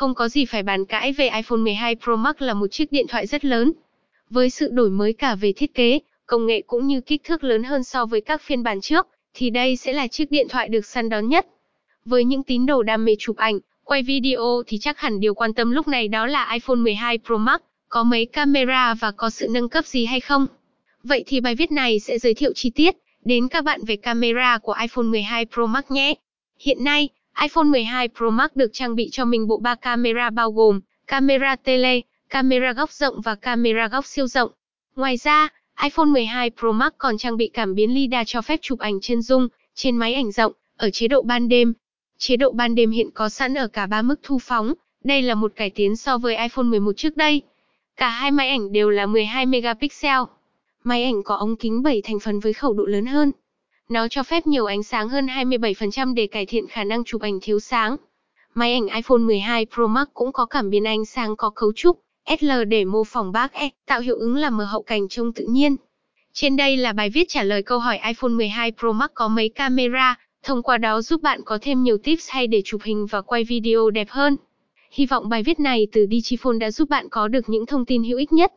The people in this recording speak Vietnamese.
Không có gì phải bàn cãi về iPhone 12 Pro Max là một chiếc điện thoại rất lớn. Với sự đổi mới cả về thiết kế, công nghệ cũng như kích thước lớn hơn so với các phiên bản trước, thì đây sẽ là chiếc điện thoại được săn đón nhất. Với những tín đồ đam mê chụp ảnh, quay video thì chắc hẳn điều quan tâm lúc này đó là iPhone 12 Pro Max, có mấy camera và có sự nâng cấp gì hay không. Vậy thì bài viết này sẽ giới thiệu chi tiết đến các bạn về camera của iPhone 12 Pro Max nhé. Hiện nay, iPhone 12 Pro Max được trang bị cho mình bộ ba camera bao gồm camera tele, camera góc rộng và camera góc siêu rộng. Ngoài ra, iPhone 12 Pro Max còn trang bị cảm biến LiDAR cho phép chụp ảnh chân dung, trên máy ảnh rộng, ở chế độ ban đêm. Chế độ ban đêm hiện có sẵn ở cả ba mức thu phóng, đây là một cải tiến so với iPhone 11 trước đây. Cả hai máy ảnh đều là 12 megapixel. Máy ảnh có ống kính 7 thành phần với khẩu độ lớn hơn. Nó cho phép nhiều ánh sáng hơn 27% để cải thiện khả năng chụp ảnh thiếu sáng. Máy ảnh iPhone 12 Pro Max cũng có cảm biến ánh sáng có cấu trúc SL để mô phỏng bác E, tạo hiệu ứng làm mờ hậu cảnh trông tự nhiên. Trên đây là bài viết trả lời câu hỏi iPhone 12 Pro Max có mấy camera, thông qua đó giúp bạn có thêm nhiều tips hay để chụp hình và quay video đẹp hơn. Hy vọng bài viết này từ Digiphone đã giúp bạn có được những thông tin hữu ích nhất.